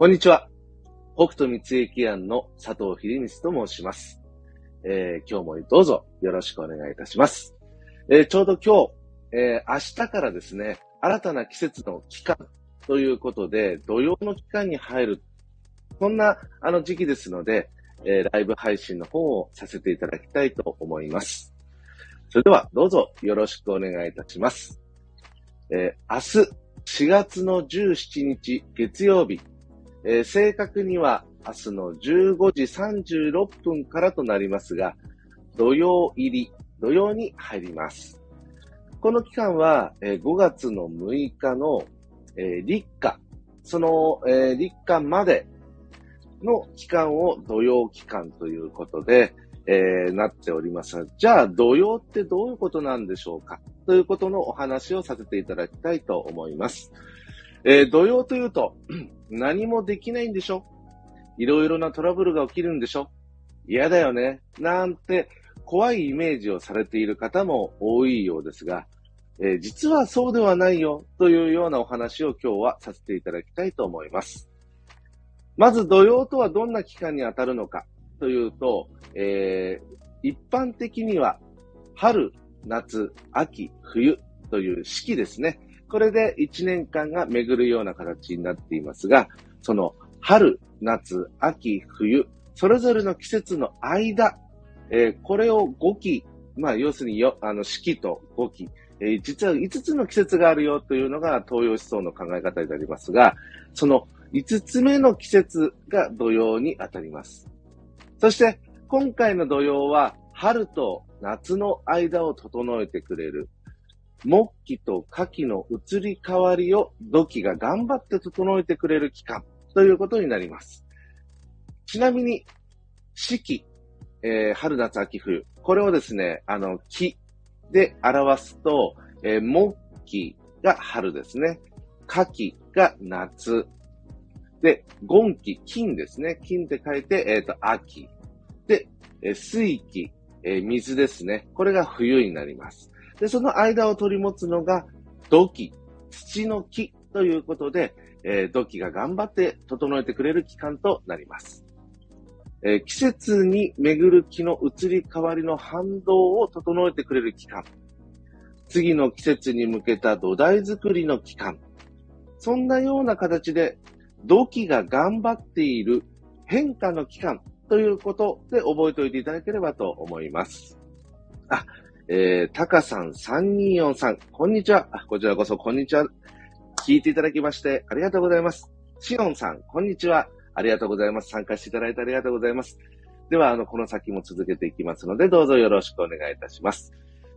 こんにちは。北斗三益庵の佐藤秀光と申します。えー、今日もどうぞよろしくお願いいたします。えー、ちょうど今日、えー、明日からですね、新たな季節の期間ということで、土曜の期間に入る、そんなあの時期ですので、えライブ配信の方をさせていただきたいと思います。それではどうぞよろしくお願いいたします。え明日4月の17日月曜日、えー、正確には明日の15時36分からとなりますが、土曜入り、土曜に入ります。この期間は、えー、5月の6日の、えー、立夏、その、えー、立夏までの期間を土曜期間ということで、えー、なっております。じゃあ、土曜ってどういうことなんでしょうか？ということのお話をさせていただきたいと思います。えー、土曜というと、何もできないんでしょ？いろいろなトラブルが起きるんでしょ？嫌だよねなんて怖いイメージをされている方も多いようですが、えー、実はそうではないよというようなお話を今日はさせていただきたいと思います。まず土曜とはどんな期間に当たるのかというと、えー、一般的には春、夏、秋、冬という四季ですね。これで1年間が巡るような形になっていますが、その春、夏、秋、冬、それぞれの季節の間、えー、これを5期、まあ要するによ、あの四季と5期、えー、実は5つの季節があるよというのが東洋思想の考え方になりますが、その5つ目の季節が土曜に当たります。そして今回の土曜は春と夏の間を整えてくれる木器と火器の移り変わりを土器が頑張って整えてくれる期間ということになります。ちなみに、四季、えー、春、夏、秋、冬。これをですね、あの、木で表すと、えー、木器が春ですね。火器が夏。で、ゴ気、金ですね。金って書いて、えっ、ー、と、秋。で、え、水気、え、水ですね。これが冬になります。で、その間を取り持つのが土器、土の木ということで、えー、土器が頑張って整えてくれる期間となります。えー、季節に巡る木の移り変わりの反動を整えてくれる期間。次の季節に向けた土台作りの期間。そんなような形で土器が頑張っている変化の期間ということで覚えておいていただければと思います。あ、えー、タカさん3243、こんにちは。こちらこそ、こんにちは。聞いていただきまして、ありがとうございます。シオンさん、こんにちは。ありがとうございます。参加していただいてありがとうございます。では、あの、この先も続けていきますので、どうぞよろしくお願いいたします。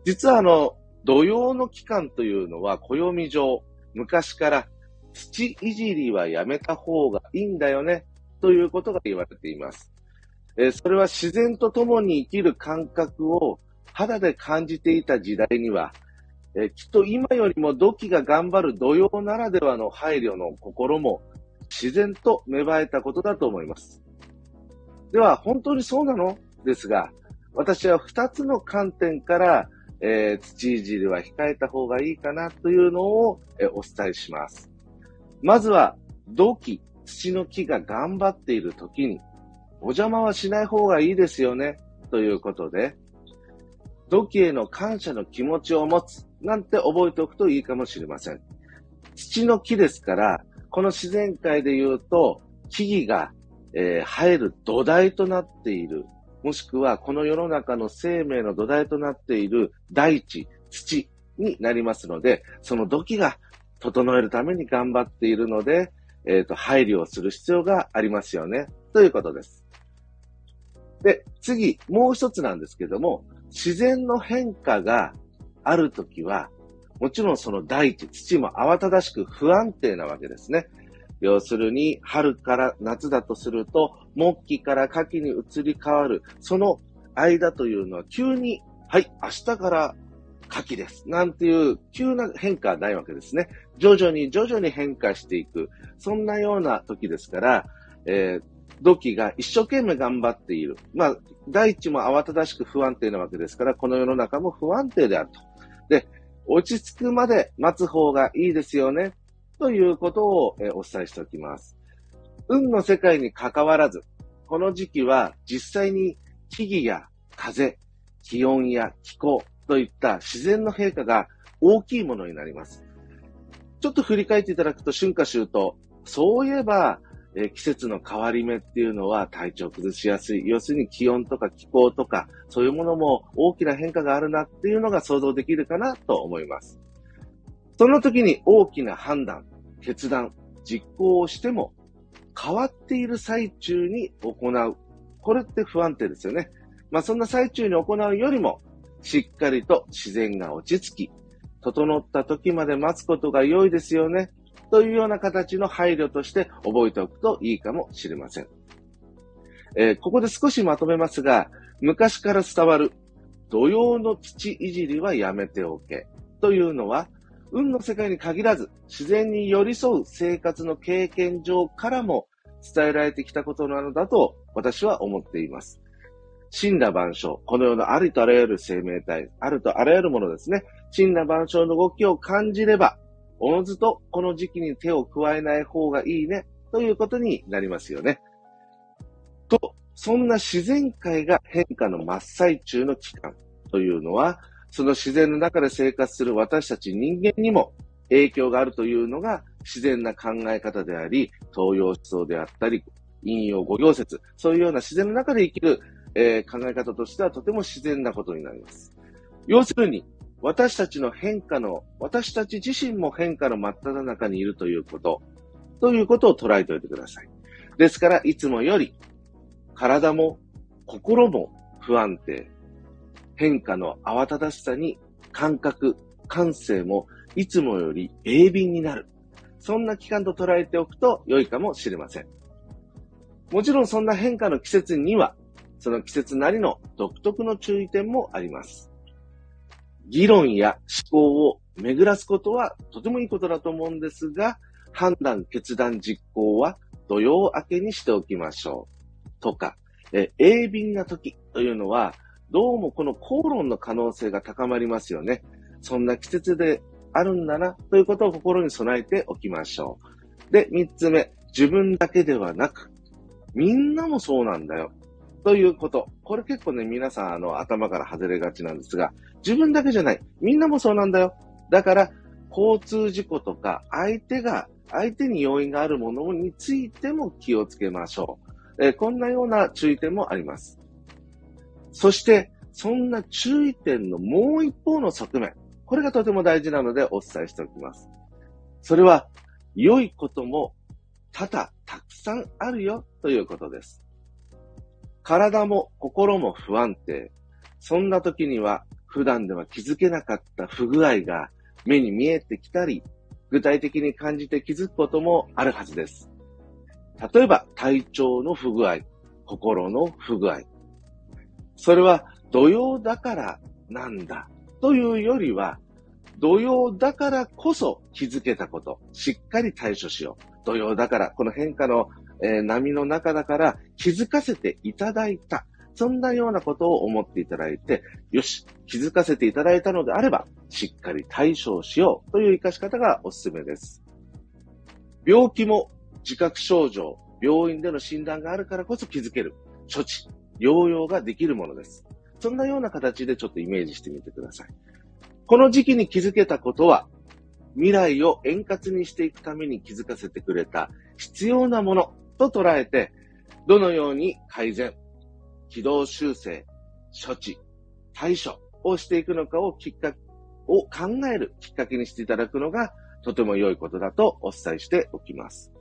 実は、あの、土曜の期間というのは、暦上、昔から土いじりはやめた方がいいんだよね、ということが言われています。えー、それは自然と共に生きる感覚を肌で感じていた時代には、えきっと今よりも土器が頑張る土曜ならではの配慮の心も自然と芽生えたことだと思います。では、本当にそうなの？ですが、私は2つの観点から、えー、土いじりは控えた方がいいかなというのを、え、お伝えします。まずは、土器、土の木が頑張っている時に、お邪魔はしない方がいいですよね、ということで、土器への感謝の気持ちを持つ、なんて覚えておくといいかもしれません。土の木ですから、この自然界で言うと、木々が、えー、生える土台となっている、もしくはこの世の中の生命の土台となっている大地、土になりますので、その土器が整えるために頑張っているので、えっ、ー、と、配慮をする必要がありますよね。ということです。で、次、もう一つなんですけども、自然の変化があるときは、もちろんその大地、土も慌ただしく不安定なわけですね。要するに、春から夏だとすると、木器から夏季に移り変わる、その間というのは急に、はい、明日から夏季です。なんていう急な変化はないわけですね。徐々に徐々に変化していく。そんなような時ですから、えー、土器が一生懸命頑張っている。まあ、大地も慌ただしく不安定なわけですから、この世の中も不安定であると。で、落ち着くまで待つ方がいいですよね。ということを、えお伝えしておきます。運の世界に関わらず、この時期は実際に木々や風、気温や気候といった自然の変化が大きいものになります。ちょっと振り返っていただくと春夏秋冬、そういえば、え季節の変わり目っていうのは体調崩しやすい。要するに気温とか気候とか、そういうものも大きな変化があるなっていうのが想像できるかなと思います。その時に大きな判断、決断、実行をしても変わっている最中に行う。これって不安定ですよね。まあそんな最中に行うよりも、しっかりと自然が落ち着き、整った時まで待つことが良いですよね。というような形の配慮として覚えておくといいかもしれません。えー、ここで少しまとめますが、昔から伝わる土曜の土いじりはやめておけというのは、運の世界に限らず、自然に寄り添う生活の経験上からも伝えられてきたことなのだと私は思っています。神羅万象、このようなありとあらゆる生命体、あるとあらゆるものですね。神羅万象の動きを感じれば、おのずとこの時期に手を加えない方がいいね、ということになりますよね。と、そんな自然界が変化の真っ最中の期間というのは、その自然の中で生活する私たち人間にも影響があるというのが自然な考え方であり、東洋思想であったり、引用五行説、そういうような自然の中で生きる、えー、考え方としてはとても自然なことになります。要するに、私たちの変化の、私たち自身も変化の真っ只中にいるということ、ということを捉えておいてください。ですから、いつもより、体も心も不安定、変化の慌ただしさに感覚、感性もいつもより鋭敏になる。そんな期間と捉えておくと良いかもしれません。もちろんそんな変化の季節には、その季節なりの独特の注意点もあります。議論や思考を巡らすことはとてもいいことだと思うんですが、判断、決断、実行は土曜明けにしておきましょう。とか、え鋭敏な時というのは、どうもこの口論の可能性が高まりますよね。そんな季節であるんだな、ということを心に備えておきましょう。で、三つ目、自分だけではなく、みんなもそうなんだよ。ということ。これ結構ね、皆さん、あの、頭から外れがちなんですが、自分だけじゃない。みんなもそうなんだよ。だから、交通事故とか、相手が、相手に要因があるものについても気をつけましょう。えー、こんなような注意点もあります。そして、そんな注意点のもう一方の側面。これがとても大事なのでお伝えしておきます。それは、良いことも多々たくさんあるよということです。体も心も不安定。そんな時には普段では気づけなかった不具合が目に見えてきたり、具体的に感じて気づくこともあるはずです。例えば体調の不具合、心の不具合。それは土曜だからなんだというよりは、土曜だからこそ気づけたこと、しっかり対処しよう。土曜だから、この変化の、えー、波の中だから気づかせていただいた。そんなようなことを思っていただいて、よし、気づかせていただいたのであれば、しっかり対処しようという活かし方がおすすめです。病気も自覚症状、病院での診断があるからこそ気づける。処置、療養ができるものです。そんなような形でちょっとイメージしてみてください。この時期に気づけたことは、未来を円滑にしていくために気づかせてくれた必要なものと捉えて、どのように改善、軌道修正、処置、対処をしていくのかをきっかけ、を考えるきっかけにしていただくのがとても良いことだとお伝えしておきます。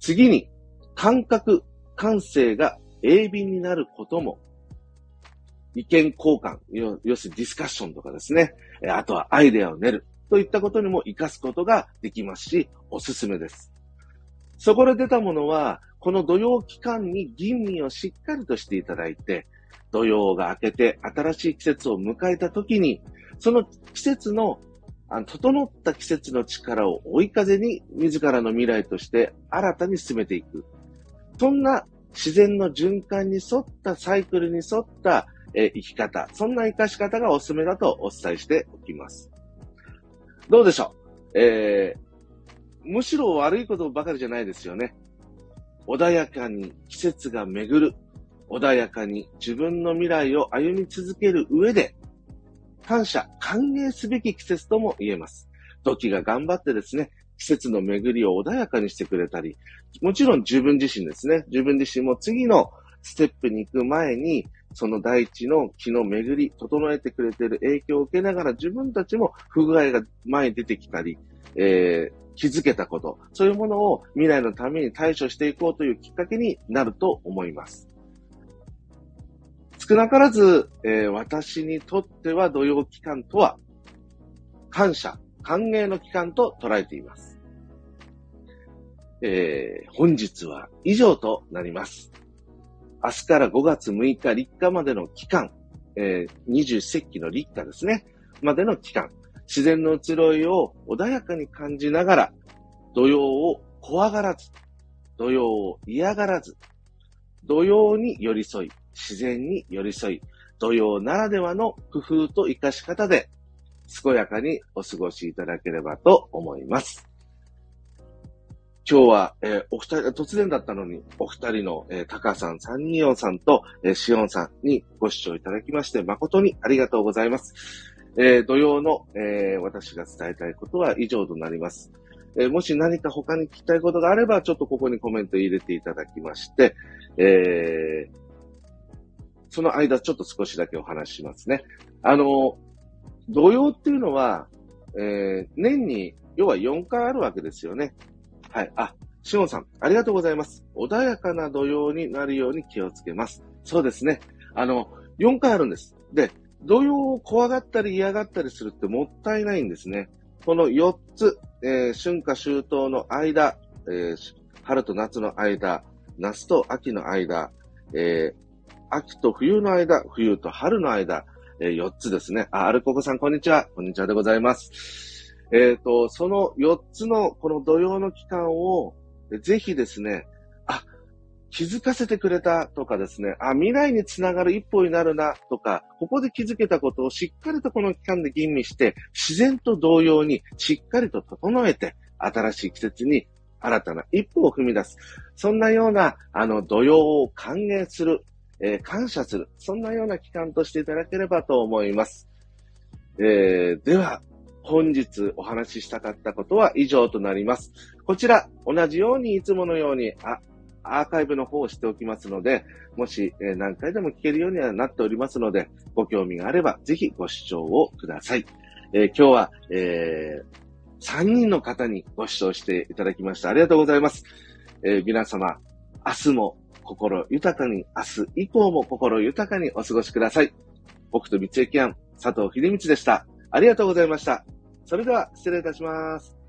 次に、感覚、感性が鋭敏になることも、意見交換、要するにディスカッションとかですね、あとはアイデアを練るといったことにも活かすことができますし、おすすめです。そこで出たものは、この土曜期間に吟味をしっかりとしていただいて、土曜が明けて新しい季節を迎えた時に、その季節の、あの整った季節の力を追い風に自らの未来として新たに進めていく。そんな自然の循環に沿ったサイクルに沿った、生き方、そんな生かし方がおすすめだとお伝えしておきます。どうでしょう？えー、むしろ悪いことばかりじゃないですよね。穏やかに季節が巡る、穏やかに自分の未来を歩み続ける上で、感謝、歓迎すべき季節とも言えます。時が頑張ってですね、季節の巡りを穏やかにしてくれたり、もちろん自分自身ですね。自分自身も次のステップに行く前に、その大地の気の巡り、整えてくれている影響を受けながら自分たちも不具合が前に出てきたり、えー、気づけたこと、そういうものを未来のために対処していこうというきっかけになると思います。少なからず、えー、私にとっては土曜期間とは、感謝、歓迎の期間と捉えています。えー、本日は以上となります。明日から5月6日立夏までの期間、えー、20節気の立夏ですね、までの期間、自然の移ろいを穏やかに感じながら、土曜を怖がらず、土曜を嫌がらず、土曜に寄り添い、自然に寄り添い、土曜ならではの工夫と活かし方で、健やかにお過ごしいただければと思います。今日は、えー、お二人、突然だったのに、お二人の、えー、タカさん、サンニオンさんと、えー、シオンさんにご視聴いただきまして、誠にありがとうございます。えー、土曜の、えー、私が伝えたいことは以上となります。えー、もし何か他に聞きたいことがあれば、ちょっとここにコメント入れていただきまして、えー、その間ちょっと少しだけお話ししますね。あの、土曜っていうのは、えー、年に、要は4回あるわけですよね。はい。あ、シオンさん、ありがとうございます。穏やかな土曜になるように気をつけます。そうですね。あの、4回あるんです。で、土曜を怖がったり嫌がったりするってもったいないんですね。この4つ、えー、春夏秋冬の間、えー、春と夏の間、夏と秋の間、えー、秋と冬の間、冬と春の間、え、4つですね。あ、アルココさん、こんにちは。こんにちはでございます。えっ、ー、と、その4つのこの土曜の期間を、ぜひですね、あ気づかせてくれたとかですね、あ、未来につながる一歩になるなとか、ここで気づけたことをしっかりとこの期間で吟味して、自然と同様にしっかりと整えて、新しい季節に新たな一歩を踏み出す。そんなような、あの、土曜を歓迎する、えー、感謝する。そんなような期間としていただければと思います。えー、では、本日お話ししたかったことは以上となります。こちら、同じようにいつものように、あ、アーカイブの方をしておきますので、もし、え何回でも聞けるようにはなっておりますので、ご興味があれば、ぜひご視聴をください。えー、今日は、えー、3人の方にご視聴していただきました。ありがとうございます。えー、皆様、明日も心豊かに、明日以降も心豊かにお過ごしください。僕と三つ駅案、佐藤秀道でした。ありがとうございました。それでは、失礼いたします。